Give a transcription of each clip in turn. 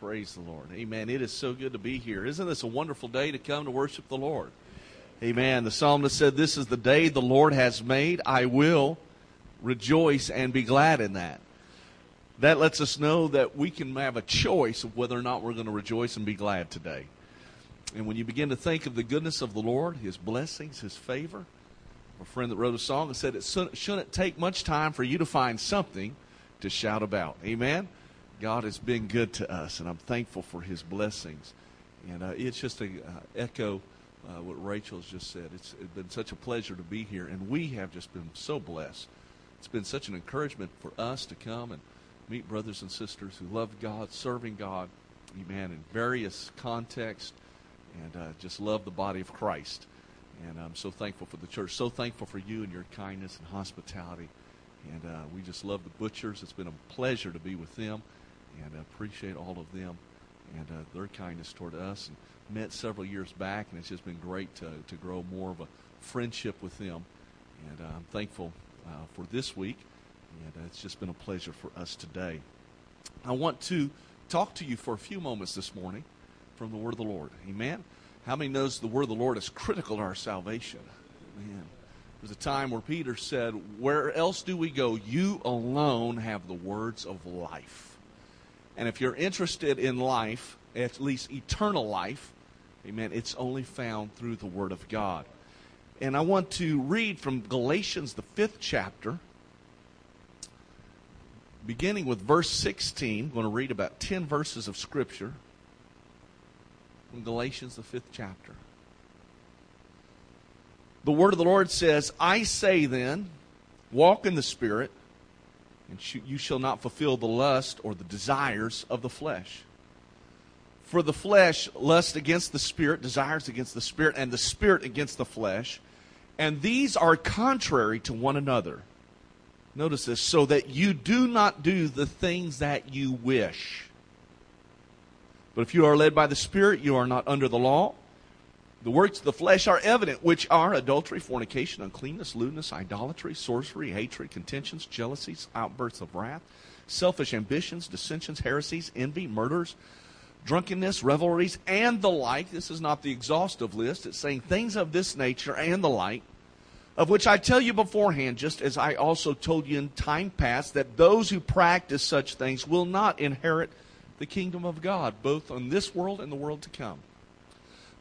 Praise the Lord. Amen. It is so good to be here. Isn't this a wonderful day to come to worship the Lord? Amen. The psalmist said, This is the day the Lord has made. I will rejoice and be glad in that. That lets us know that we can have a choice of whether or not we're going to rejoice and be glad today. And when you begin to think of the goodness of the Lord, His blessings, His favor, a friend that wrote a song and said it shouldn't take much time for you to find something to shout about. Amen. God has been good to us, and I'm thankful for His blessings. And uh, it's just a uh, echo uh, what Rachel's just said. It's, it's been such a pleasure to be here, and we have just been so blessed. It's been such an encouragement for us to come and meet brothers and sisters who love God, serving God, amen, in various contexts, and uh, just love the body of Christ. And I'm so thankful for the church, so thankful for you and your kindness and hospitality. And uh, we just love the butchers. It's been a pleasure to be with them and I appreciate all of them and uh, their kindness toward us. And met several years back, and it's just been great to, to grow more of a friendship with them. And uh, I'm thankful uh, for this week, and uh, it's just been a pleasure for us today. I want to talk to you for a few moments this morning from the Word of the Lord. Amen. How many knows the Word of the Lord is critical to our salvation? Man, there's a time where Peter said, "Where else do we go? You alone have the words of life." And if you're interested in life, at least eternal life, amen, it's only found through the Word of God. And I want to read from Galatians, the fifth chapter, beginning with verse 16. I'm going to read about 10 verses of Scripture from Galatians, the fifth chapter. The Word of the Lord says, I say then, walk in the Spirit and you shall not fulfill the lust or the desires of the flesh. For the flesh lusts against the spirit, desires against the spirit, and the spirit against the flesh. And these are contrary to one another. Notice this so that you do not do the things that you wish. But if you are led by the Spirit, you are not under the law. The works of the flesh are evident, which are adultery, fornication, uncleanness, lewdness, idolatry, sorcery, hatred, contentions, jealousies, outbursts of wrath, selfish ambitions, dissensions, heresies, envy, murders, drunkenness, revelries, and the like. This is not the exhaustive list. It's saying things of this nature and the like, of which I tell you beforehand, just as I also told you in time past, that those who practice such things will not inherit the kingdom of God, both in this world and the world to come.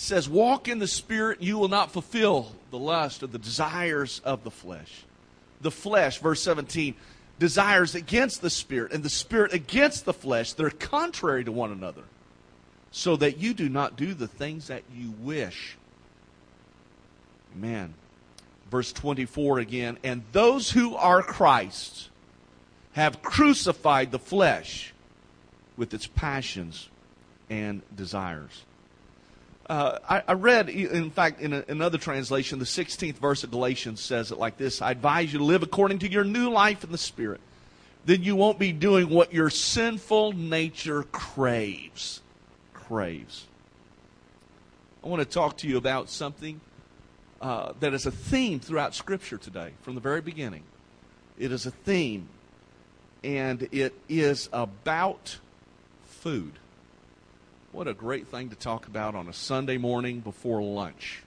says, Walk in the Spirit, you will not fulfill the lust of the desires of the flesh. The flesh, verse 17, desires against the Spirit, and the Spirit against the flesh. They're contrary to one another, so that you do not do the things that you wish. Amen. Verse 24 again, and those who are Christ have crucified the flesh with its passions and desires. Uh, I, I, read, in fact, in a, another translation, the 16th verse of Galatians says it like this I advise you to live according to your new life in the Spirit. Then you won't be doing what your sinful nature craves. Craves. I want to talk to you about something uh, that is a theme throughout Scripture today, from the very beginning. It is a theme, and it is about food. What a great thing to talk about on a Sunday morning before lunch.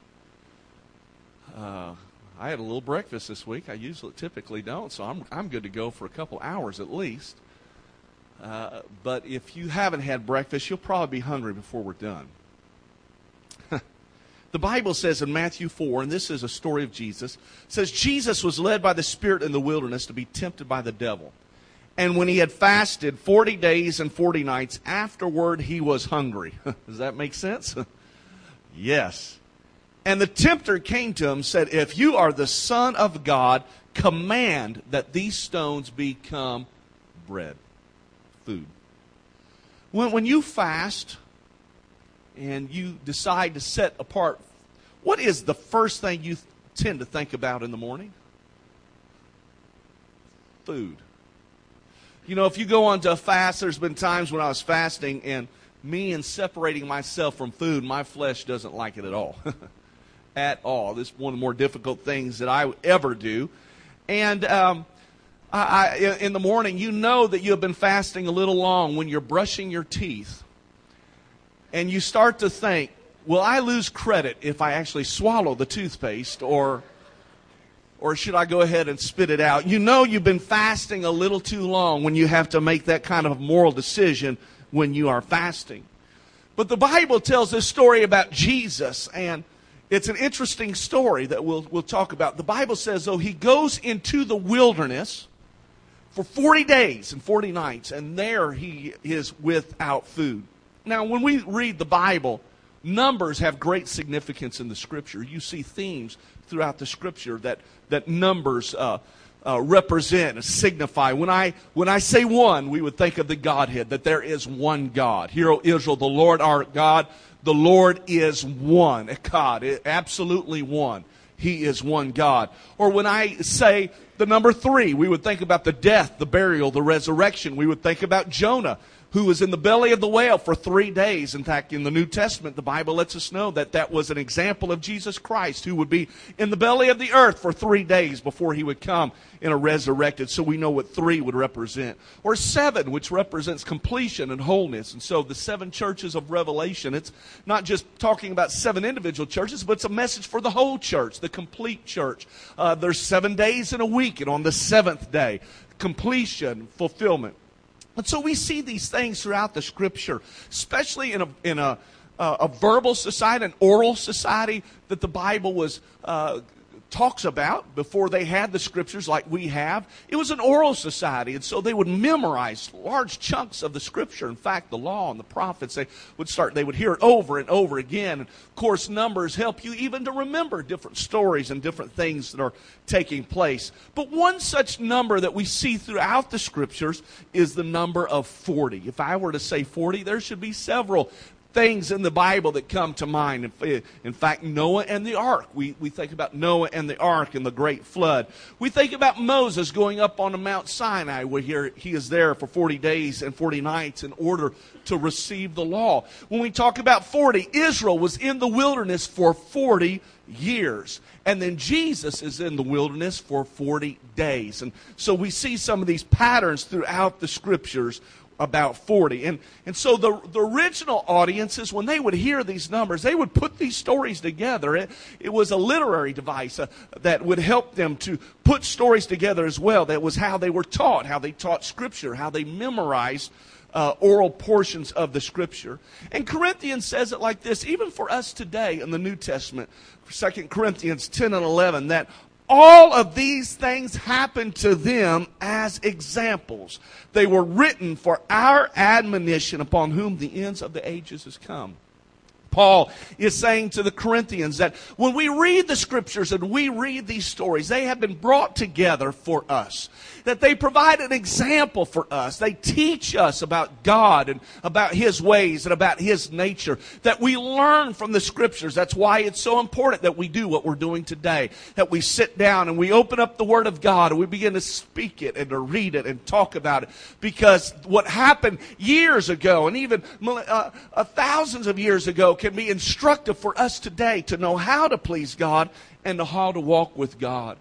Uh, I had a little breakfast this week. I usually typically don't, so I'm I'm good to go for a couple hours at least. Uh, but if you haven't had breakfast, you'll probably be hungry before we're done. the Bible says in Matthew 4, and this is a story of Jesus, says Jesus was led by the Spirit in the wilderness to be tempted by the devil. And when he had fasted 40 days and 40 nights, afterward he was hungry. Does that make sense? yes. And the tempter came to him said, If you are the Son of God, command that these stones become bread, food. When, when you fast, and you decide to set apart, what is the first thing you tend to think about in the morning? Food. You know, if you go on to a fast, there's been times when I was fasting and me and separating myself from food, my flesh doesn't like it at all. at all. This is one of the more difficult things that I ever do. And um, I, I, in the morning, you know that you have been fasting a little long when you're brushing your teeth. And you start to think, will I lose credit if I actually swallow the toothpaste or or should I go ahead and spit it out? You know you've been fasting a little too long when you have to make that kind of moral decision when you are fasting. But the Bible tells this story about Jesus, and it's an interesting story that we'll, we'll talk about. The Bible says, though, he goes into the wilderness for 40 days and 40 nights, and there he is without food. Now, when we read the Bible, numbers have great significance in the Scripture. You see themes throughout the Scripture that, that numbers uh, uh, represent, signify. When I, when I say one, we would think of the Godhead, that there is one God. Hear, O Israel, the Lord our God, the Lord is one. God, absolutely one. He is one God. Or when I say the number three, we would think about the death, the burial, the resurrection. We would think about Jonah who was in the belly of the whale for three days. In fact, in the New Testament, the Bible lets us know that that was an example of Jesus Christ, who would be in the belly of the earth for three days before he would come in a resurrected. So we know what three would represent. Or seven, which represents completion and wholeness. And so the seven churches of Revelation, it's not just talking about seven individual churches, but it's a message for the whole church, the complete church. Uh, there's seven days in a week, and on the seventh day, completion, fulfillment. And so we see these things throughout the scripture, especially in a, in a, uh, a verbal society, an oral society, that the Bible was uh, talks about before they had the scriptures like we have. It was an oral society, and so they would memorize large chunks of the scripture. In fact, the law and the prophets, they would start, they would hear it over and over again. And of course, numbers help you even to remember different stories and different things that are taking place. But one such number that we see throughout the scriptures is the number of 40. If I were to say 40, there should be several things in the Bible that come to mind. In fact, Noah and the ark. We, we think about Noah and the ark and the great flood. We think about Moses going up on Mount Sinai, where he, he is there for 40 days and 40 nights in order to receive the law. When we talk about 40, Israel was in the wilderness for 40 years. And then Jesus is in the wilderness for 40 days. And so we see some of these patterns throughout the scriptures about 40. And, and so the, the original audiences, when they would hear these numbers, they would put these stories together. It, it was a literary device uh, that would help them to put stories together as well. That was how they were taught, how they taught Scripture, how they memorized uh, oral portions of the Scripture. And Corinthians says it like this, even for us today in the New Testament, 2 Corinthians 10 and 11, that all of these things happened to them as examples. They were written for our admonition upon whom the ends of the ages has come. Paul is saying to the Corinthians that when we read the scriptures and we read these stories, they have been brought together for us that they provide an example for us. They teach us about God and about His ways and about His nature. That we learn from the Scriptures. That's why it's so important that we do what we're doing today. That we sit down and we open up the Word of God and we begin to speak it and to read it and talk about it. Because what happened years ago and even uh, uh, thousands of years ago can be instructive for us today to know how to please God and how to walk with God.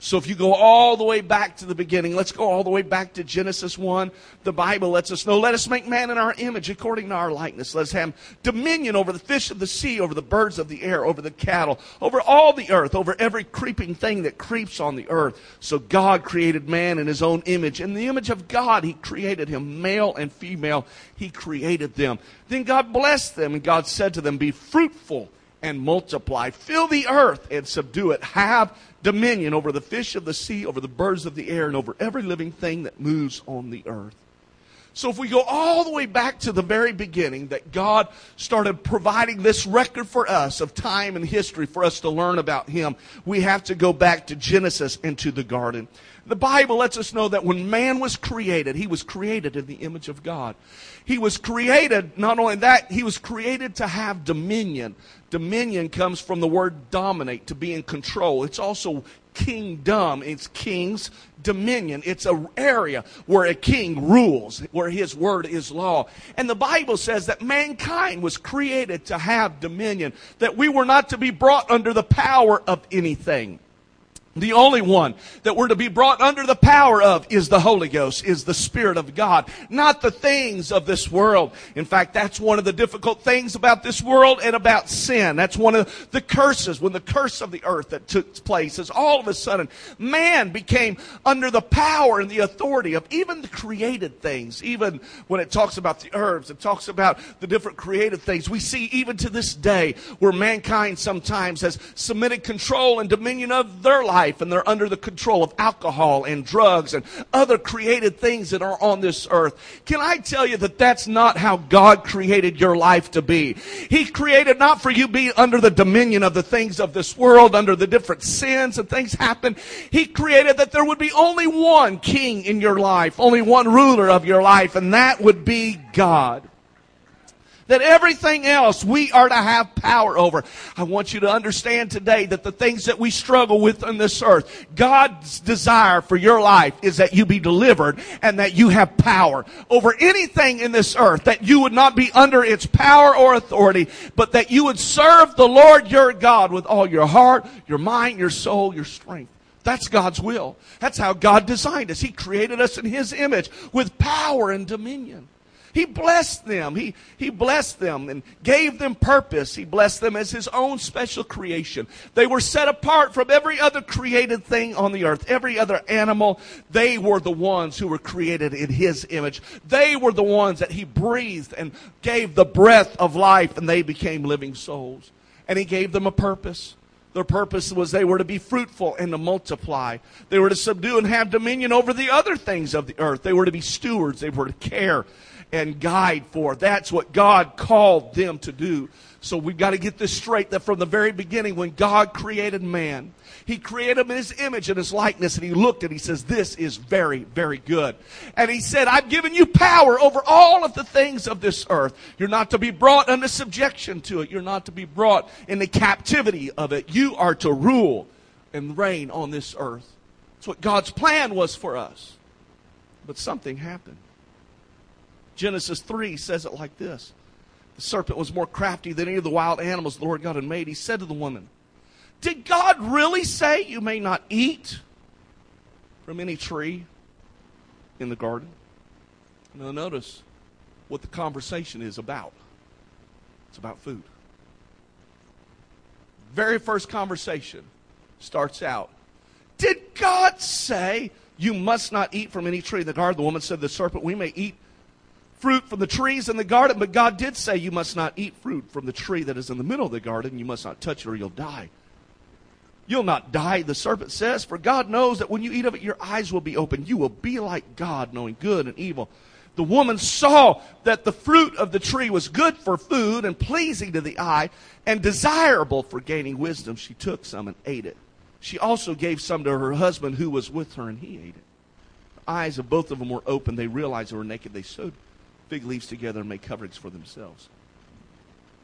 So if you go all the way back to the beginning, let's go all the way back to Genesis 1. The Bible lets us know, let us make man in our image according to our likeness. Let us have dominion over the fish of the sea, over the birds of the air, over the cattle, over all the earth, over every creeping thing that creeps on the earth. So God created man in his own image. In the image of God, he created him, male and female. He created them. Then God blessed them, and God said to them, be fruitful and multiply. Fill the earth and subdue it. Have dominion over the fish of the sea, over the birds of the air, and over every living thing that moves on the earth. So if we go all the way back to the very beginning, that God started providing this record for us of time and history for us to learn about Him, we have to go back to Genesis and to the garden. The Bible lets us know that when man was created, he was created in the image of God. He was created, not only that, he was created to have dominion. Dominion comes from the word dominate, to be in control. It's also kingdom. It's king's dominion. It's an area where a king rules, where his word is law. And the Bible says that mankind was created to have dominion, that we were not to be brought under the power of anything. The only one that we're to be brought under the power of is the Holy Ghost, is the Spirit of God, not the things of this world. In fact, that's one of the difficult things about this world and about sin. That's one of the curses, when the curse of the earth that took place is all of a sudden man became under the power and the authority of even the created things. Even when it talks about the herbs, it talks about the different created things. We see even to this day where mankind sometimes has submitted control and dominion of their life life and they're under the control of alcohol and drugs and other created things that are on this earth. Can I tell you that that's not how God created your life to be? He created not for you to be under the dominion of the things of this world, under the different sins and things happen. He created that there would be only one king in your life, only one ruler of your life, and that would be God that everything else we are to have power over. I want you to understand today that the things that we struggle with on this earth, God's desire for your life is that you be delivered and that you have power over anything in this earth, that you would not be under its power or authority, but that you would serve the Lord your God with all your heart, your mind, your soul, your strength. That's God's will. That's how God designed us. He created us in His image with power and dominion. He blessed them. He, he blessed them and gave them purpose. He blessed them as His own special creation. They were set apart from every other created thing on the earth, every other animal. They were the ones who were created in His image. They were the ones that He breathed and gave the breath of life, and they became living souls. And He gave them a purpose. Their purpose was they were to be fruitful and to multiply. They were to subdue and have dominion over the other things of the earth. They were to be stewards. They were to care and guide for. That's what God called them to do. So we've got to get this straight that from the very beginning, when God created man, He created him in His image and His likeness, and He looked and He says, This is very, very good. And He said, I've given you power over all of the things of this earth. You're not to be brought under subjection to it, you're not to be brought in the captivity of it. You are to rule and reign on this earth. That's what God's plan was for us. But something happened. Genesis 3 says it like this The serpent was more crafty than any of the wild animals the Lord God had made. He said to the woman, Did God really say you may not eat from any tree in the garden? Now, notice what the conversation is about it's about food. Very first conversation starts out Did God say you must not eat from any tree in the garden? The woman said, The serpent, we may eat fruit from the trees in the garden, but God did say you must not eat fruit from the tree that is in the middle of the garden. You must not touch it or you'll die. You'll not die, the serpent says, for God knows that when you eat of it, your eyes will be open. You will be like God, knowing good and evil. The woman saw that the fruit of the tree was good for food and pleasing to the eye and desirable for gaining wisdom. She took some and ate it. She also gave some to her husband who was with her, and he ate it. The eyes of both of them were open. They realized they were naked. They sewed fig leaves together and make coverings for themselves.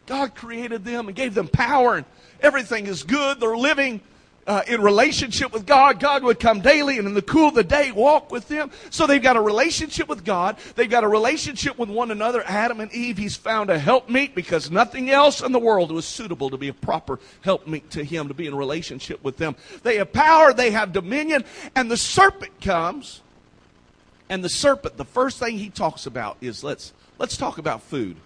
God created them and gave them power, and everything is good. They're living uh, in relationship with God. God would come daily and in the cool of the day walk with them. So they've got a relationship with God. They've got a relationship with one another. Adam and Eve, he's found a helpmeet because nothing else in the world was suitable to be a proper helpmeet to him, to be in relationship with them. They have power, they have dominion, and the serpent comes and the serpent, the first thing he talks about is let's let's talk about food.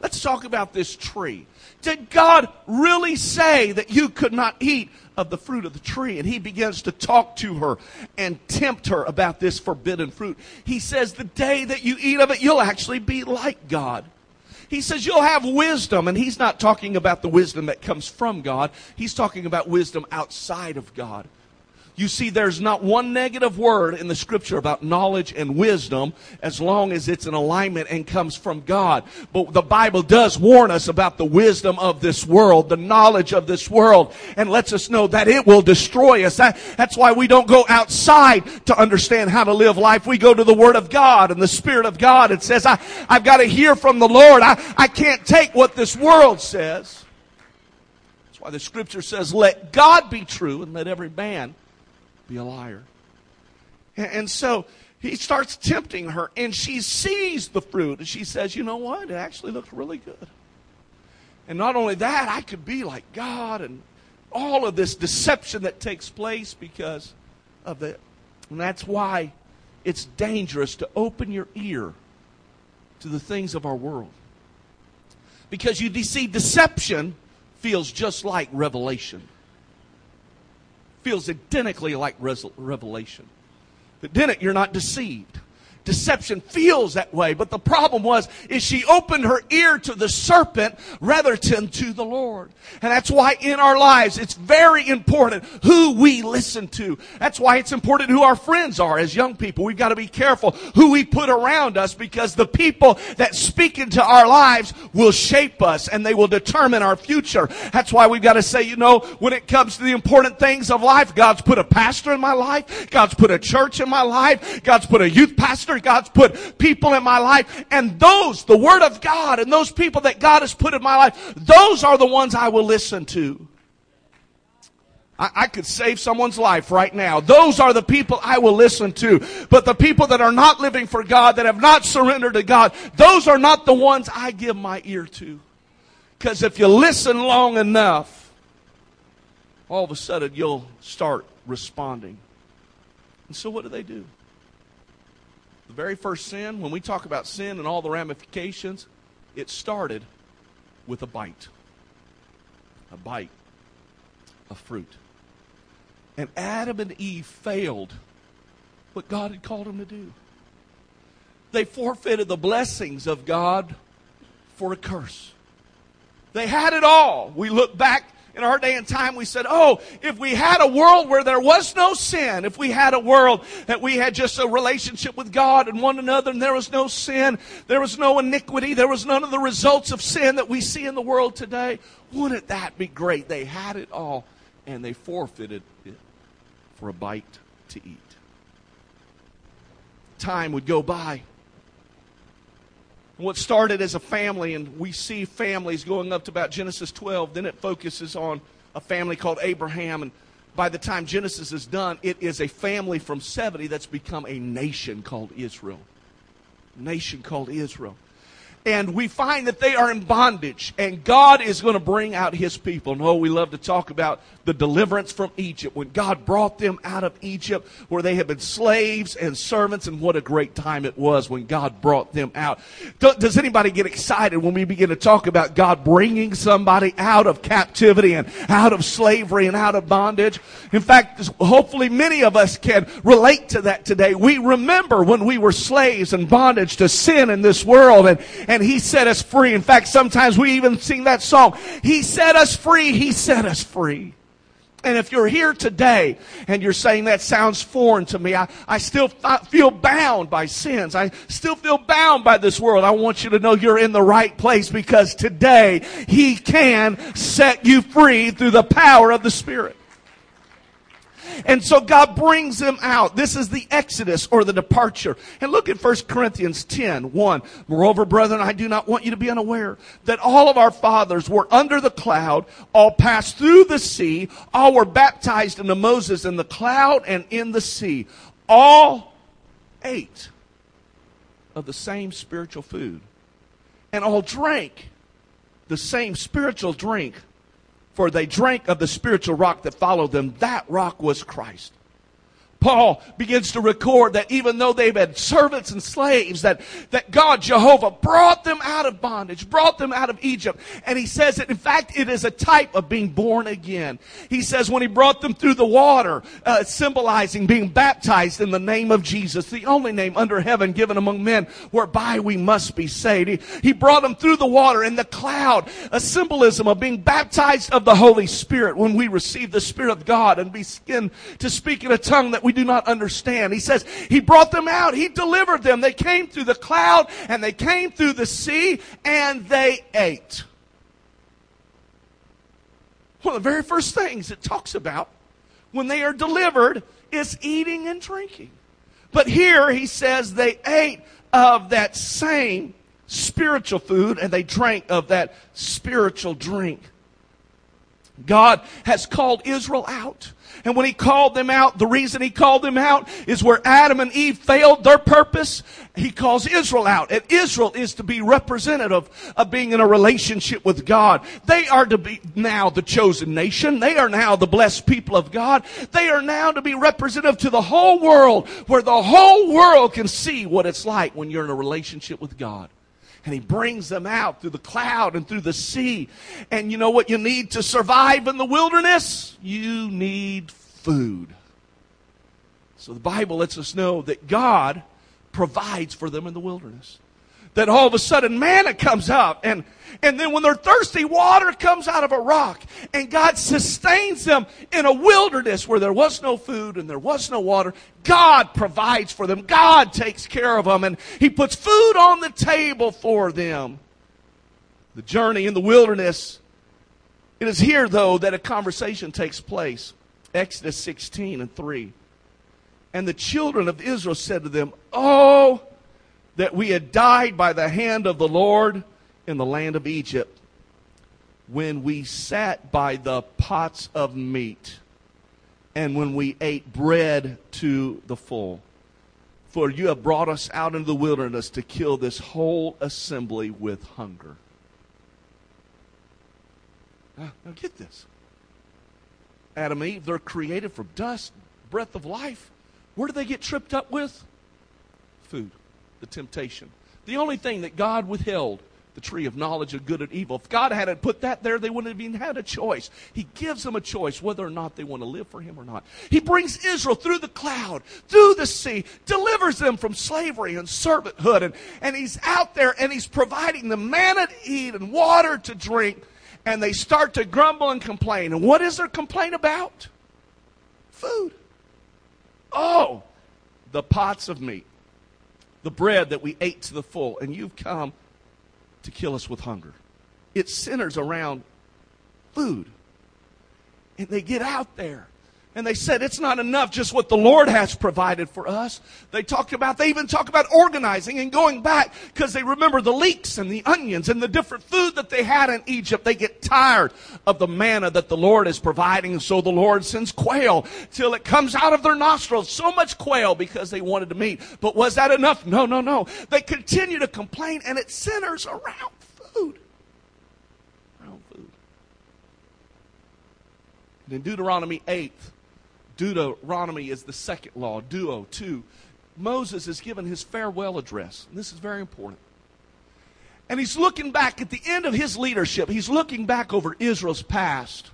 Let's talk about this tree. Did God really say that you could not eat of the fruit of the tree? And he begins to talk to her and tempt her about this forbidden fruit. He says, The day that you eat of it, you'll actually be like God. He says you'll have wisdom, and he's not talking about the wisdom that comes from God. He's talking about wisdom outside of God You see, there's not one negative word in the scripture about knowledge and wisdom as long as it's in alignment and comes from God. But the Bible does warn us about the wisdom of this world, the knowledge of this world, and lets us know that it will destroy us. That, that's why we don't go outside to understand how to live life. We go to the Word of God and the Spirit of God. It says, I, I've got to hear from the Lord. I, I can't take what this world says. That's why the scripture says, let God be true and let every man be a liar. And so he starts tempting her, and she sees the fruit, and she says, You know what? It actually looks really good. And not only that, I could be like God, and all of this deception that takes place because of it. And that's why it's dangerous to open your ear to the things of our world. Because you see, deception feels just like revelation feels identically like revelation. But then it, you're not deceived deception feels that way. But the problem was, is she opened her ear to the serpent rather than to the Lord. And that's why in our lives, it's very important who we listen to. That's why it's important who our friends are as young people. We've got to be careful who we put around us because the people that speak into our lives will shape us and they will determine our future. That's why we've got to say, you know, when it comes to the important things of life, God's put a pastor in my life. God's put a church in my life. God's put a youth pastor God's put people in my life. And those, the Word of God and those people that God has put in my life, those are the ones I will listen to. I, I could save someone's life right now. Those are the people I will listen to. But the people that are not living for God, that have not surrendered to God, those are not the ones I give my ear to. Because if you listen long enough, all of a sudden you'll start responding. And so what do they do? Very first sin, when we talk about sin and all the ramifications, it started with a bite. A bite of fruit. And Adam and Eve failed what God had called them to do. They forfeited the blessings of God for a curse. They had it all. We look back in our day and time, we said, oh, if we had a world where there was no sin, if we had a world that we had just a relationship with God and one another and there was no sin, there was no iniquity, there was none of the results of sin that we see in the world today, wouldn't that be great? They had it all and they forfeited it for a bite to eat. Time would go by what started as a family, and we see families going up to about Genesis 12, then it focuses on a family called Abraham. And by the time Genesis is done, it is a family from 70 that's become a nation called Israel. Nation called Israel and we find that they are in bondage and God is going to bring out his people. And oh, we love to talk about the deliverance from Egypt when God brought them out of Egypt where they had been slaves and servants and what a great time it was when God brought them out. Does anybody get excited when we begin to talk about God bringing somebody out of captivity and out of slavery and out of bondage? In fact, hopefully many of us can relate to that today. We remember when we were slaves and bondage to sin in this world and, and and He set us free. In fact, sometimes we even sing that song. He set us free. He set us free. And if you're here today and you're saying that sounds foreign to me, I, I still feel bound by sins. I still feel bound by this world. I want you to know you're in the right place because today He can set you free through the power of the Spirit. And so God brings them out. This is the exodus or the departure. And look at 1 Corinthians 10, 1. Moreover, brethren, I do not want you to be unaware that all of our fathers were under the cloud, all passed through the sea, all were baptized into Moses in the cloud and in the sea. All ate of the same spiritual food and all drank the same spiritual drink for they drank of the spiritual rock that followed them. That rock was Christ. Paul begins to record that even though they've had servants and slaves, that, that God, Jehovah, brought them out of bondage, brought them out of Egypt. And he says that, in fact, it is a type of being born again. He says when he brought them through the water, uh, symbolizing being baptized in the name of Jesus, the only name under heaven given among men whereby we must be saved. He, he brought them through the water in the cloud, a symbolism of being baptized of the Holy Spirit when we receive the Spirit of God and be begin to speak in a tongue that we do not understand. He says he brought them out. He delivered them. They came through the cloud and they came through the sea and they ate. One of the very first things it talks about when they are delivered is eating and drinking. But here he says they ate of that same spiritual food and they drank of that spiritual drink. God has called Israel out. And when he called them out, the reason he called them out is where Adam and Eve failed their purpose. He calls Israel out. And Israel is to be representative of being in a relationship with God. They are to be now the chosen nation. They are now the blessed people of God. They are now to be representative to the whole world where the whole world can see what it's like when you're in a relationship with God and he brings them out through the cloud and through the sea. And you know what you need to survive in the wilderness? You need food. So the Bible lets us know that God provides for them in the wilderness that all of a sudden manna comes up and and then when they're thirsty water comes out of a rock and God sustains them in a wilderness where there was no food and there was no water God provides for them. God takes care of them and he puts food on the table for them. The journey in the wilderness it is here though that a conversation takes place. Exodus 16 and 3 and the children of Israel said to them oh that we had died by the hand of the Lord in the land of Egypt when we sat by the pots of meat and when we ate bread to the full. For you have brought us out into the wilderness to kill this whole assembly with hunger. Now, now get this. Adam and Eve, they're created from dust, breath of life. Where do they get tripped up with? Food the temptation. The only thing that God withheld, the tree of knowledge of good and evil. If God hadn't put that there, they wouldn't have even had a choice. He gives them a choice whether or not they want to live for Him or not. He brings Israel through the cloud, through the sea, delivers them from slavery and servanthood, and, and He's out there and He's providing them manna to eat and water to drink, and they start to grumble and complain. And what is their complaint about? Food. Oh, the pots of meat the bread that we ate to the full, and you've come to kill us with hunger. It centers around food. And they get out there and they said it's not enough just what the Lord has provided for us. They talked about, they even talk about organizing and going back because they remember the leeks and the onions and the different food that they had in Egypt. They get tired of the manna that the Lord is providing. So the Lord sends quail till it comes out of their nostrils. So much quail because they wanted to meat. But was that enough? No, no, no. They continue to complain and it centers around food. Around food. In Deuteronomy 8, Deuteronomy is the second law, duo, two. Moses is given his farewell address. And this is very important. And he's looking back at the end of his leadership. He's looking back over Israel's past.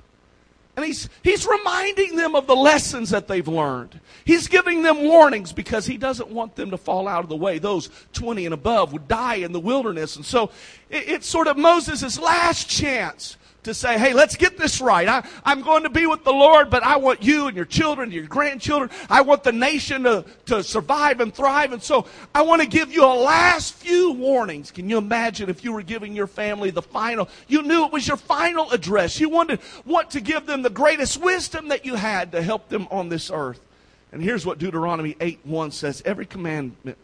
And he's, he's reminding them of the lessons that they've learned. He's giving them warnings because he doesn't want them to fall out of the way. Those 20 and above would die in the wilderness. And so it, it's sort of Moses' last chance to say, hey, let's get this right. I, I'm going to be with the Lord, but I want you and your children, your grandchildren. I want the nation to, to survive and thrive. And so I want to give you a last few warnings. Can you imagine if you were giving your family the final, you knew it was your final address. You wanted, want to give them the greatest wisdom that you had to help them on this earth. And here's what Deuteronomy 8 1 says Every commandment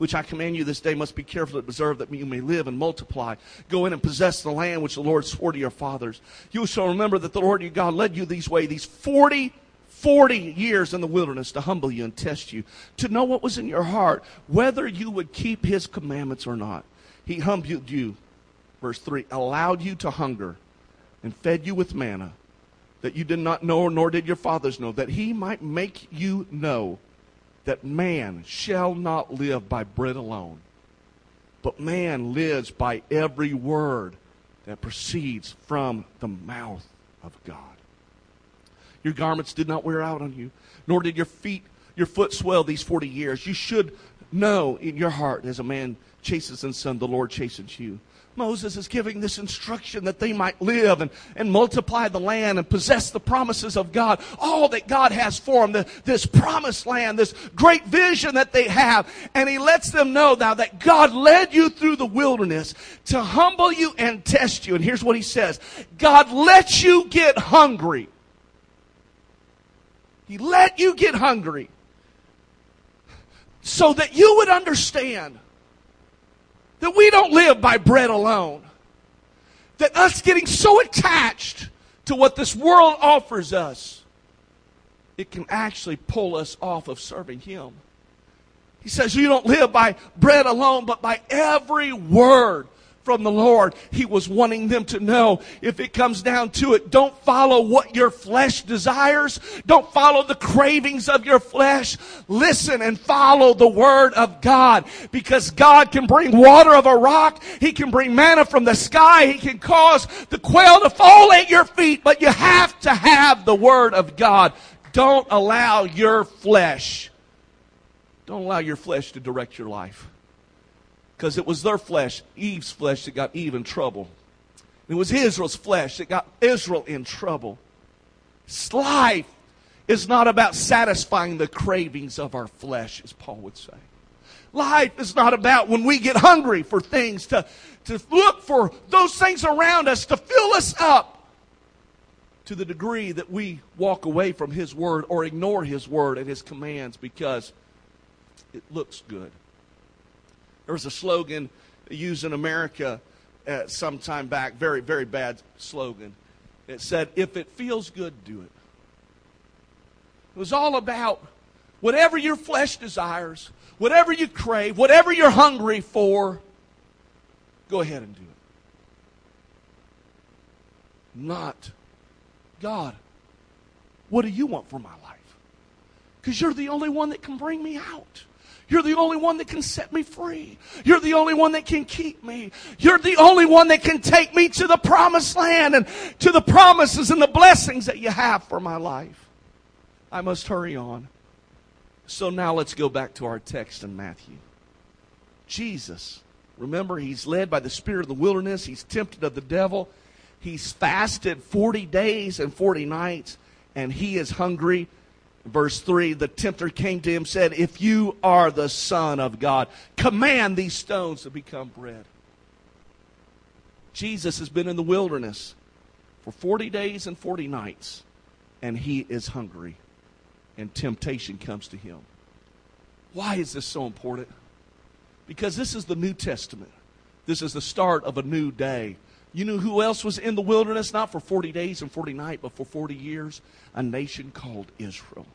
which I command you this day must be careful to preserve that you may live and multiply. Go in and possess the land which the Lord swore to your fathers. You shall remember that the Lord your God led you these way, these 40 40 years in the wilderness to humble you and test you, to know what was in your heart, whether you would keep his commandments or not. He humbled you, verse 3, allowed you to hunger, and fed you with manna, that you did not know, nor did your fathers know, that he might make you know that man shall not live by bread alone, but man lives by every word that proceeds from the mouth of God. Your garments did not wear out on you, nor did your feet, your foot swell these 40 years. You should know in your heart, as a man chases his son, the Lord chastens you. Moses is giving this instruction that they might live and, and multiply the land and possess the promises of God, all that God has for them, the, this promised land, this great vision that they have. And he lets them know now that God led you through the wilderness to humble you and test you. And here's what he says God lets you get hungry. He let you get hungry so that you would understand that we don't live by bread alone. That us getting so attached to what this world offers us, it can actually pull us off of serving Him. He says, You don't live by bread alone, but by every word from the Lord. He was wanting them to know if it comes down to it, don't follow what your flesh desires. Don't follow the cravings of your flesh. Listen and follow the word of God because God can bring water of a rock. He can bring manna from the sky. He can cause the quail to fall at your feet, but you have to have the word of God. Don't allow your flesh, don't allow your flesh to direct your life because it was their flesh, Eve's flesh, that got Eve in trouble. It was Israel's flesh that got Israel in trouble. Life is not about satisfying the cravings of our flesh, as Paul would say. Life is not about when we get hungry for things to, to look for those things around us to fill us up to the degree that we walk away from His Word or ignore His Word and His commands because it looks good. There was a slogan used in America uh, some time back, very, very bad slogan. It said, If it feels good, do it. It was all about whatever your flesh desires, whatever you crave, whatever you're hungry for, go ahead and do it. Not, God, what do you want for my life? Because you're the only one that can bring me out. You're the only one that can set me free. You're the only one that can keep me. You're the only one that can take me to the promised land and to the promises and the blessings that you have for my life. I must hurry on. So now let's go back to our text in Matthew. Jesus, remember, he's led by the Spirit of the wilderness. He's tempted of the devil. He's fasted 40 days and 40 nights, and he is hungry Verse 3 The tempter came to him said, If you are the Son of God, command these stones to become bread. Jesus has been in the wilderness for 40 days and 40 nights, and he is hungry, and temptation comes to him. Why is this so important? Because this is the New Testament. This is the start of a new day. You knew who else was in the wilderness? Not for 40 days and 40 nights, but for 40 years? A nation called Israel.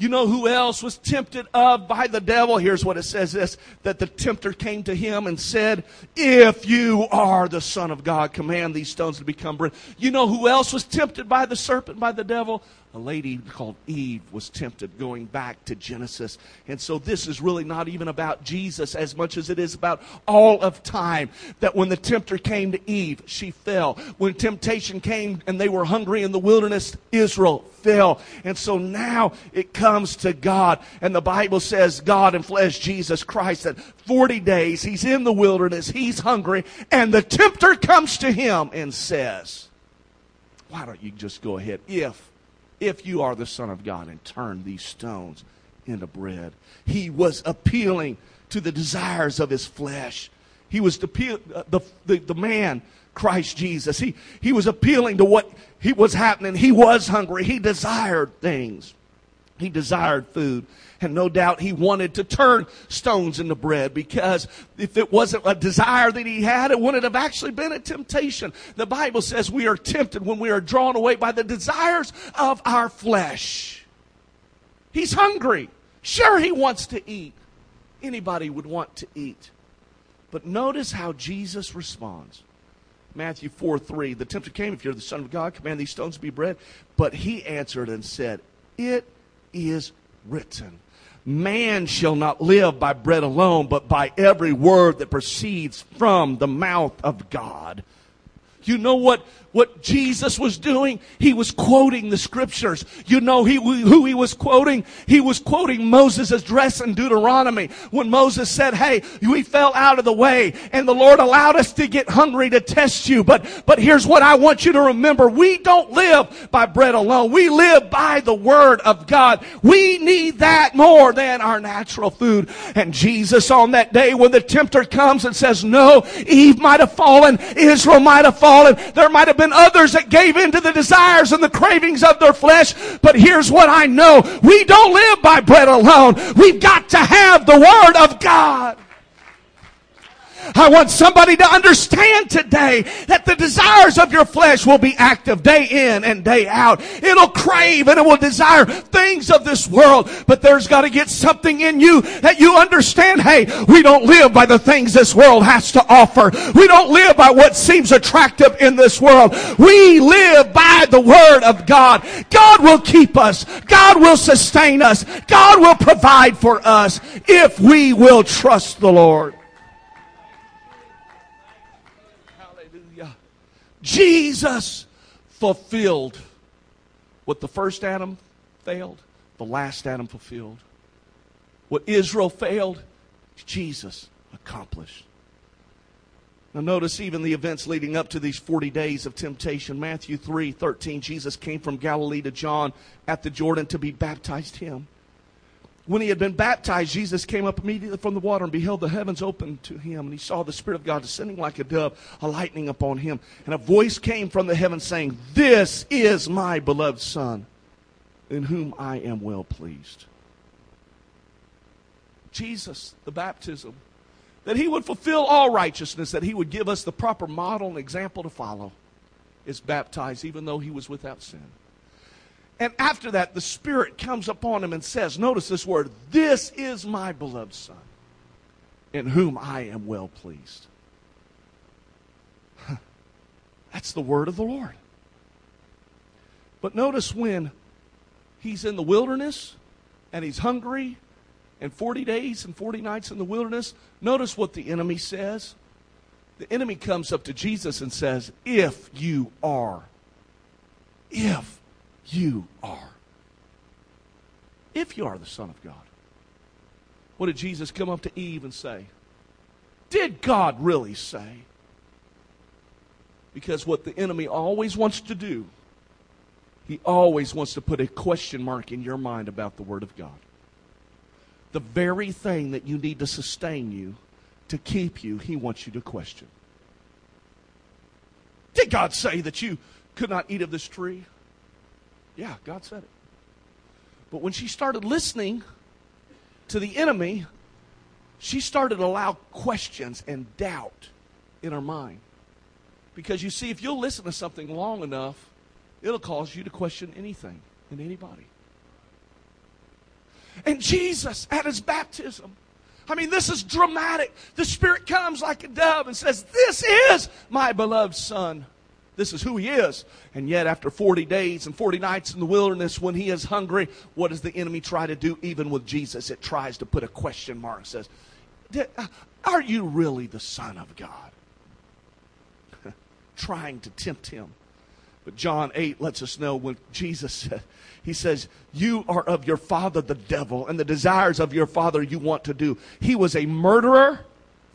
You know who else was tempted of by the devil? Here's what it says this that the tempter came to him and said, If you are the Son of God, command these stones to become bread. You know who else was tempted by the serpent, by the devil? A lady called Eve was tempted going back to Genesis. And so this is really not even about Jesus as much as it is about all of time. That when the tempter came to Eve, she fell. When temptation came and they were hungry in the wilderness, Israel fell. And so now it comes to God. And the Bible says God in flesh, Jesus Christ, that 40 days he's in the wilderness, he's hungry, and the tempter comes to him and says, Why don't you just go ahead? If if you are the Son of God, and turn these stones into bread. He was appealing to the desires of his flesh. He was the, uh, the, the, the man, Christ Jesus. He, he was appealing to what he was happening. He was hungry. He desired things. He desired food. And no doubt he wanted to turn stones into bread because if it wasn't a desire that he had, it wouldn't have actually been a temptation. The Bible says we are tempted when we are drawn away by the desires of our flesh. He's hungry. Sure, he wants to eat. Anybody would want to eat. But notice how Jesus responds. Matthew 4 3. The tempter came, if you're the Son of God, command these stones to be bread. But he answered and said, It is written. Man shall not live by bread alone, but by every word that proceeds from the mouth of God. You know what what Jesus was doing? He was quoting the scriptures. You know he, who he was quoting? He was quoting Moses' address in Deuteronomy when Moses said, Hey, we fell out of the way and the Lord allowed us to get hungry to test you. But, but here's what I want you to remember. We don't live by bread alone. We live by the word of God. We need that more than our natural food. And Jesus on that day when the tempter comes and says, No, Eve might have fallen, Israel might have fallen, there might have been others that gave in to the desires and the cravings of their flesh. But here's what I know. We don't live by bread alone. We've got to have the Word of God. I want somebody to understand today that the desires of your flesh will be active day in and day out. It'll crave and it will desire things of this world, but there's got to get something in you that you understand. Hey, we don't live by the things this world has to offer. We don't live by what seems attractive in this world. We live by the Word of God. God will keep us. God will sustain us. God will provide for us if we will trust the Lord. Jesus fulfilled what the first Adam failed, the last Adam fulfilled. What Israel failed, Jesus accomplished. Now notice even the events leading up to these 40 days of temptation. Matthew 3, 13, Jesus came from Galilee to John at the Jordan to be baptized him. When he had been baptized, Jesus came up immediately from the water and beheld the heavens opened to him. And he saw the Spirit of God descending like a dove, a lightning upon him. And a voice came from the heavens saying, This is my beloved Son, in whom I am well pleased. Jesus, the baptism, that he would fulfill all righteousness, that he would give us the proper model and example to follow, is baptized even though he was without sin. And after that, the Spirit comes upon him and says, Notice this word, this is my beloved Son, in whom I am well pleased. That's the word of the Lord. But notice when he's in the wilderness and he's hungry and 40 days and 40 nights in the wilderness, notice what the enemy says. The enemy comes up to Jesus and says, If you are, if you are. If you are the Son of God. What did Jesus come up to Eve and say? Did God really say? Because what the enemy always wants to do, he always wants to put a question mark in your mind about the Word of God. The very thing that you need to sustain you, to keep you, he wants you to question. Did God say that you could not eat of this tree? Yeah, God said it. But when she started listening to the enemy, she started to allow questions and doubt in her mind. Because you see, if you'll listen to something long enough, it'll cause you to question anything and anybody. And Jesus, at his baptism, I mean, this is dramatic. The Spirit comes like a dove and says, This is my beloved Son this is who he is. And yet, after 40 days and 40 nights in the wilderness, when he is hungry, what does the enemy try to do? Even with Jesus, it tries to put a question mark. Says, uh, Are you really the Son of God? Trying to tempt him. But John 8 lets us know when Jesus said, He says, You are of your father, the devil, and the desires of your father you want to do. He was a murderer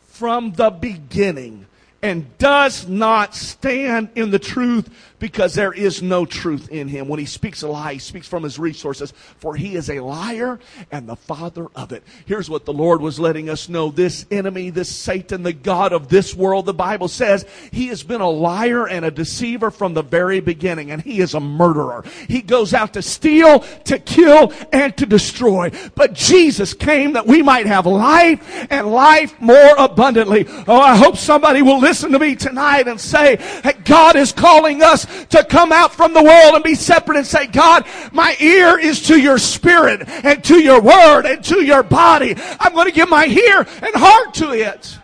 from the beginning and does not stand in the truth because there is no truth in him. When he speaks a lie, he speaks from his resources, for he is a liar and the father of it. Here's what the Lord was letting us know. This enemy, this Satan, the God of this world, the Bible says he has been a liar and a deceiver from the very beginning, and he is a murderer. He goes out to steal, to kill, and to destroy. But Jesus came that we might have life and life more abundantly. Oh, I hope somebody will listen to me tonight and say that God is calling us to come out from the world and be separate and say, God, my ear is to your spirit and to your word and to your body. I'm going to give my ear and heart to it.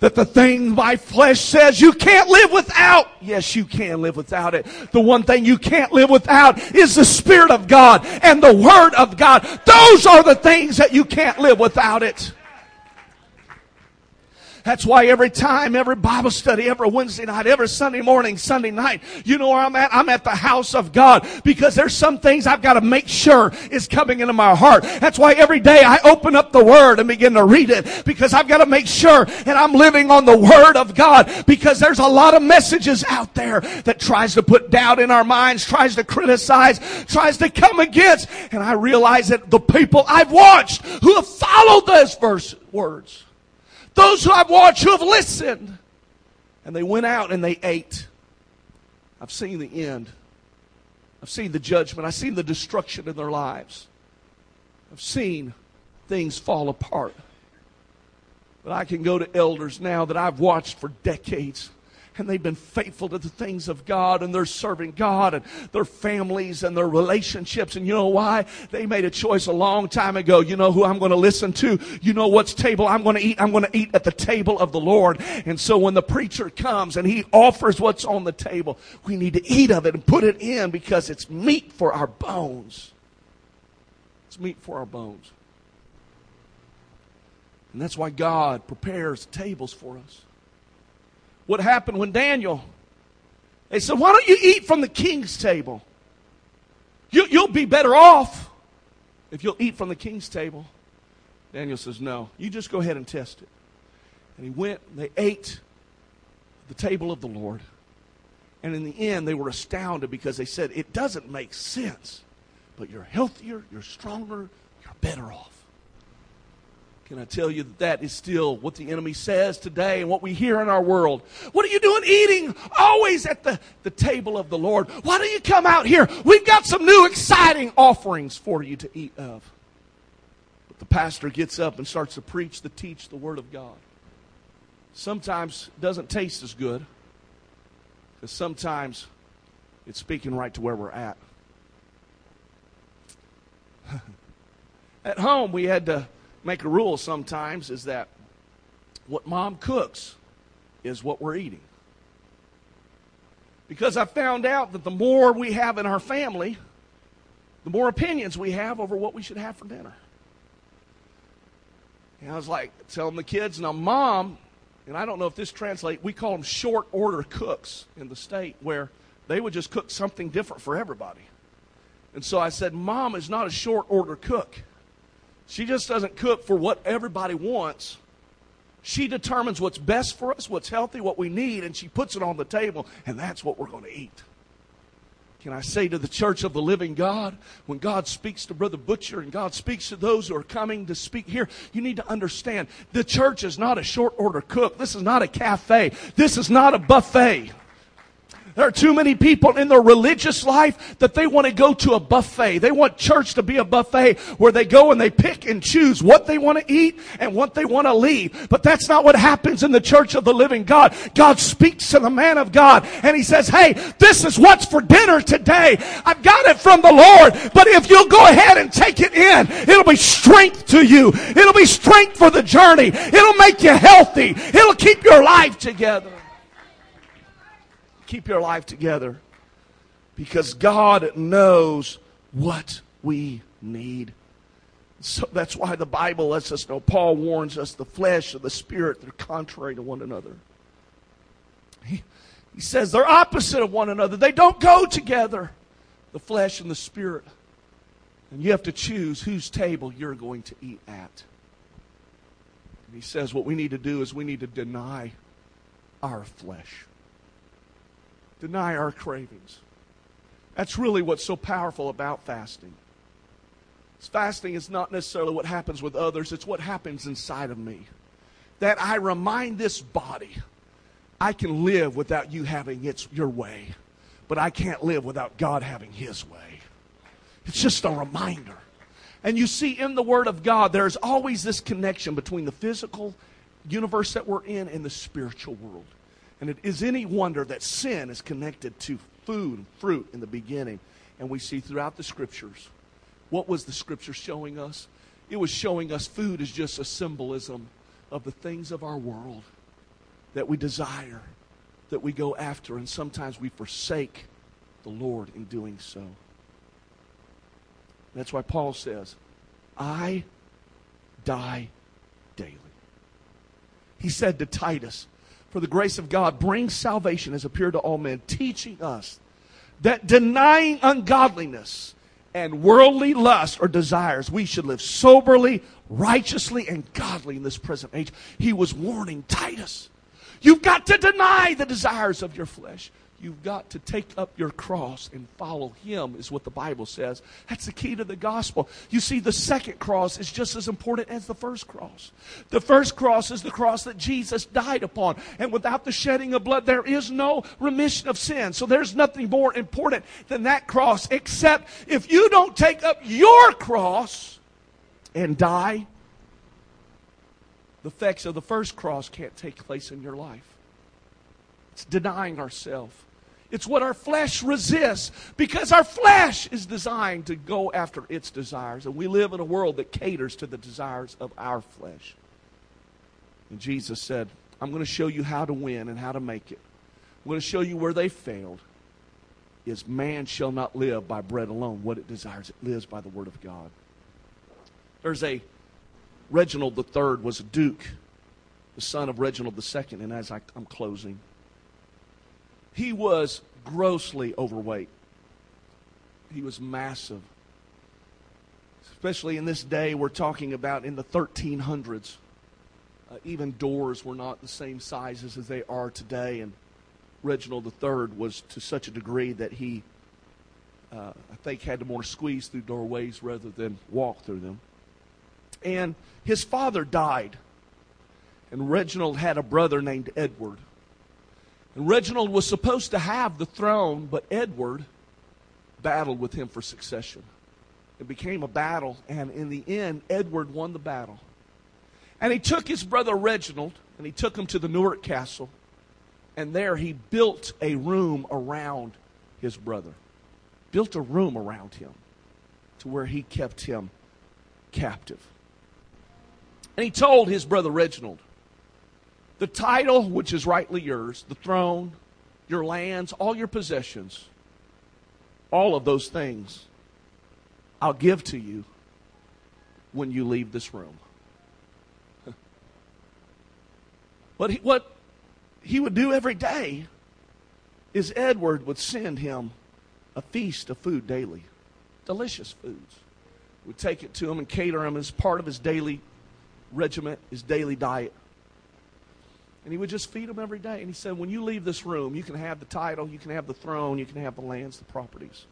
that the thing my flesh says you can't live without. Yes, you can live without it. The one thing you can't live without is the Spirit of God and the Word of God. Those are the things that you can't live without it. That's why every time, every Bible study, every Wednesday night, every Sunday morning, Sunday night, you know where I'm at? I'm at the house of God because there's some things I've got to make sure is coming into my heart. That's why every day I open up the Word and begin to read it because I've got to make sure that I'm living on the Word of God because there's a lot of messages out there that tries to put doubt in our minds, tries to criticize, tries to come against. And I realize that the people I've watched who have followed those verse words those who I've watched who have listened. And they went out and they ate. I've seen the end. I've seen the judgment. I've seen the destruction in their lives. I've seen things fall apart. But I can go to elders now that I've watched for decades and they've been faithful to the things of God and they're serving God and their families and their relationships. And you know why? They made a choice a long time ago. You know who I'm going to listen to? You know what's table I'm going to eat? I'm going to eat at the table of the Lord. And so when the preacher comes and he offers what's on the table, we need to eat of it and put it in because it's meat for our bones. It's meat for our bones. And that's why God prepares tables for us what happened when Daniel, they said, Why don't you eat from the king's table? You, you'll be better off if you'll eat from the king's table. Daniel says, No, you just go ahead and test it. And he went, and they ate the table of the Lord. And in the end, they were astounded because they said, It doesn't make sense, but you're healthier, you're stronger, you're better off. Can I tell you that that is still what the enemy says today and what we hear in our world? What are you doing eating always at the, the table of the Lord? Why don't you come out here? We've got some new exciting offerings for you to eat of. But the pastor gets up and starts to preach, to teach the Word of God. Sometimes doesn't taste as good because sometimes it's speaking right to where we're at. at home, we had to make a rule sometimes is that what mom cooks is what we're eating. Because I found out that the more we have in our family, the more opinions we have over what we should have for dinner. And I was like telling the kids, now mom, and I don't know if this translates, we call them short order cooks in the state where they would just cook something different for everybody. And so I said, Mom is not a short order cook. She just doesn't cook for what everybody wants. She determines what's best for us, what's healthy, what we need, and she puts it on the table, and that's what we're going to eat. Can I say to the church of the living God, when God speaks to Brother Butcher and God speaks to those who are coming to speak here, you need to understand the church is not a short order cook. This is not a cafe. This is not a buffet. There are too many people in their religious life that they want to go to a buffet. They want church to be a buffet where they go and they pick and choose what they want to eat and what they want to leave. But that's not what happens in the church of the living God. God speaks to the man of God and he says, Hey, this is what's for dinner today. I've got it from the Lord, but if you'll go ahead and take it in, it'll be strength to you. It'll be strength for the journey. It'll make you healthy. It'll keep your life together keep your life together because God knows what we need. So that's why the Bible lets us know. Paul warns us the flesh and the spirit, they're contrary to one another. He, he says they're opposite of one another, they don't go together, the flesh and the spirit. And you have to choose whose table you're going to eat at. And he says what we need to do is we need to deny our flesh deny our cravings. That's really what's so powerful about fasting. Fasting is not necessarily what happens with others, it's what happens inside of me. That I remind this body I can live without you having its your way, but I can't live without God having his way. It's just a reminder. And you see in the Word of God, there's always this connection between the physical universe that we're in and the spiritual world. And it is any wonder that sin is connected to food and fruit in the beginning. And we see throughout the scriptures. What was the scripture showing us? It was showing us food is just a symbolism of the things of our world. that we desire, that we go after, and sometimes we forsake the Lord in doing so. That's why Paul says, I die daily. He said to Titus, For the grace of God brings salvation has appeared to all men, teaching us that denying ungodliness and worldly lust or desires, we should live soberly, righteously, and godly in this present age. He was warning Titus. You've got to deny the desires of your flesh. You've got to take up your cross and follow Him, is what the Bible says. That's the key to the gospel. You see, the second cross is just as important as the first cross. The first cross is the cross that Jesus died upon. And without the shedding of blood, there is no remission of sin. So there's nothing more important than that cross, except if you don't take up your cross and die, the effects of the first cross can't take place in your life. It's denying ourselves. It's what our flesh resists because our flesh is designed to go after its desires. And we live in a world that caters to the desires of our flesh. And Jesus said, I'm going to show you how to win and how to make it. I'm going to show you where they failed. Is man shall not live by bread alone, what it desires. It lives by the word of God. There's a Reginald III was a duke, the son of Reginald II, and as I, I'm closing, he was grossly overweight. He was massive. Especially in this day, we're talking about in the 1300s. Uh, even doors were not the same sizes as they are today. And Reginald III was to such a degree that he, uh, I think, had to more squeeze through doorways rather than walk through them. And his father died. And Reginald had a brother named Edward. And Reginald was supposed to have the throne, but Edward battled with him for succession. It became a battle, and in the end, Edward won the battle. And he took his brother Reginald, and he took him to the Newark Castle, and there he built a room around his brother. Built a room around him to where he kept him captive. And he told his brother Reginald, the title, which is rightly yours, the throne, your lands, all your possessions, all of those things, I'll give to you when you leave this room. what, he, what he would do every day is Edward would send him a feast of food daily, delicious foods. Would take it to him and cater him as part of his daily regiment, his daily diet. And he would just feed them every day. And he said, when you leave this room, you can have the title, you can have the throne, you can have the lands, the properties.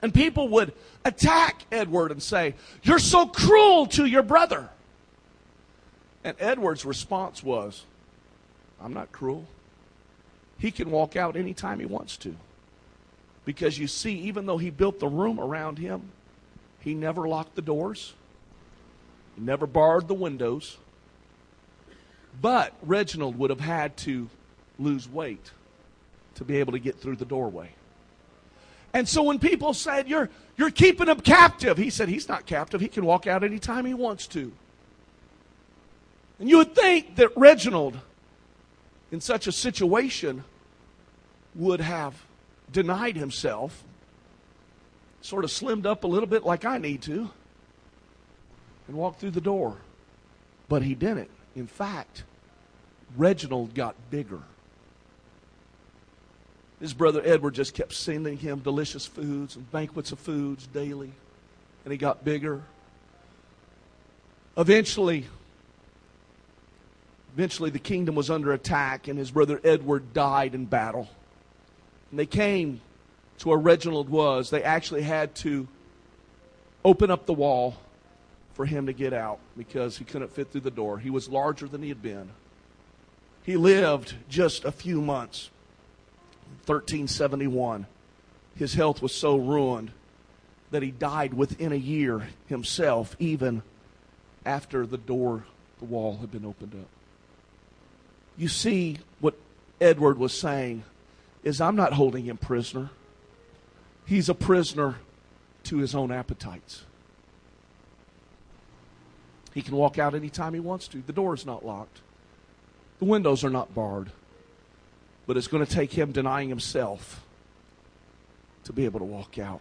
And people would attack Edward and say, You're so cruel to your brother. And Edward's response was, I'm not cruel. He can walk out anytime he wants to. Because you see, even though he built the room around him, he never locked the doors, he never barred the windows, but Reginald would have had to lose weight to be able to get through the doorway. And so when people said, You're, you're keeping him captive, he said, He's not captive. He can walk out anytime he wants to. And you would think that Reginald, in such a situation, would have denied himself, sort of slimmed up a little bit like I need to, and walked through the door. But he didn't. In fact, Reginald got bigger. His brother Edward just kept sending him delicious foods and banquets of foods daily, and he got bigger. Eventually, eventually the kingdom was under attack, and his brother Edward died in battle. And they came to where Reginald was. They actually had to open up the wall for him to get out because he couldn't fit through the door. He was larger than he had been. He lived just a few months. 1371. His health was so ruined that he died within a year himself, even after the door, the wall had been opened up. You see, what Edward was saying is, I'm not holding him prisoner. He's a prisoner to his own appetites. He can walk out anytime he wants to. The door is not locked. The windows are not barred. But it's going to take him denying himself to be able to walk out.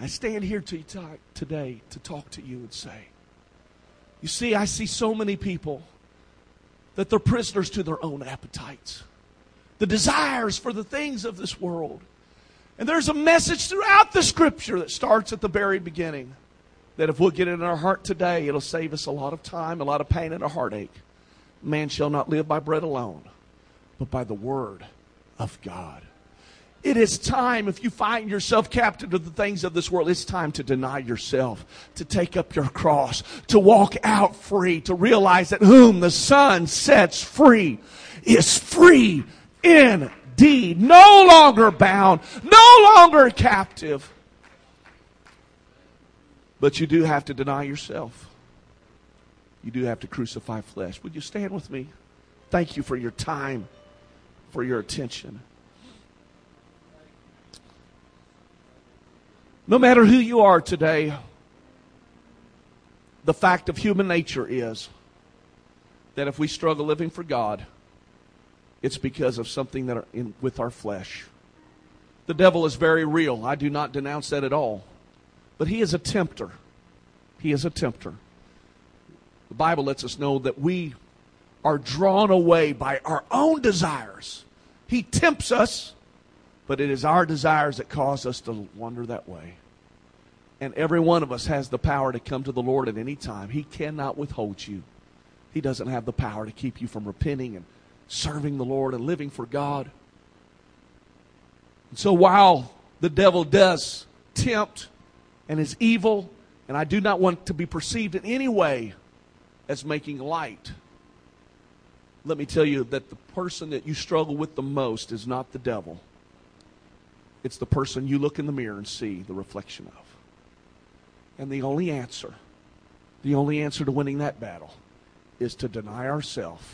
I stand here to today to talk to you and say, you see, I see so many people that they're prisoners to their own appetites, the desires for the things of this world. And there's a message throughout the scripture that starts at the very beginning that if we'll get it in our heart today, it'll save us a lot of time, a lot of pain, and a heartache. Man shall not live by bread alone, but by the word of God. It is time, if you find yourself captive to the things of this world, it's time to deny yourself, to take up your cross, to walk out free, to realize that whom the Son sets free is free indeed. No longer bound, no longer captive. But you do have to deny yourself. You do have to crucify flesh. Would you stand with me? Thank you for your time, for your attention. No matter who you are today, the fact of human nature is that if we struggle living for God, it's because of something that in, with our flesh. The devil is very real. I do not denounce that at all. But he is a tempter. He is a tempter. The Bible lets us know that we are drawn away by our own desires. He tempts us but it is our desires that cause us to wander that way. And every one of us has the power to come to the Lord at any time. He cannot withhold you. He doesn't have the power to keep you from repenting and serving the Lord and living for God. And so while the devil does tempt and is evil, and I do not want to be perceived in any way as making light, let me tell you that the person that you struggle with the most is not the devil. It's the person you look in the mirror and see the reflection of. And the only answer, the only answer to winning that battle is to deny ourselves,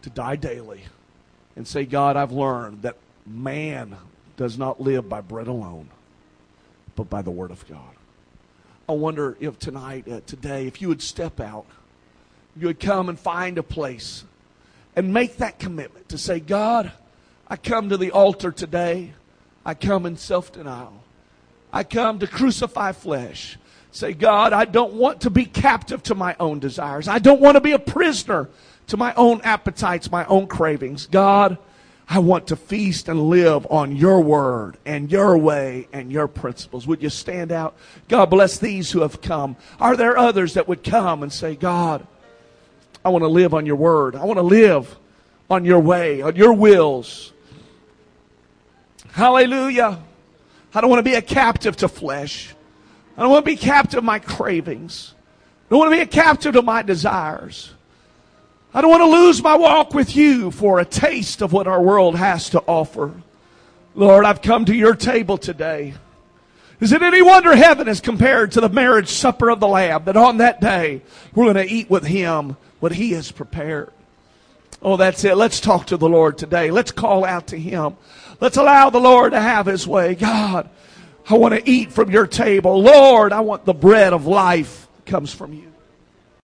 to die daily, and say, God, I've learned that man does not live by bread alone, but by the Word of God. I wonder if tonight, uh, today, if you would step out, you would come and find a place and make that commitment to say, God, I come to the altar today. I come in self denial. I come to crucify flesh. Say, God, I don't want to be captive to my own desires. I don't want to be a prisoner to my own appetites, my own cravings. God, I want to feast and live on your word and your way and your principles. Would you stand out? God bless these who have come. Are there others that would come and say, God, I want to live on your word. I want to live on your way, on your wills. Hallelujah. I don't want to be a captive to flesh. I don't want to be captive to my cravings. I don't want to be a captive to my desires. I don't want to lose my walk with you for a taste of what our world has to offer. Lord, I've come to your table today. Is it any wonder heaven is compared to the marriage supper of the Lamb that on that day we're going to eat with him what he has prepared? Oh, that's it. Let's talk to the Lord today. Let's call out to him. Let's allow the Lord to have his way. God, I want to eat from your table. Lord, I want the bread of life comes from you.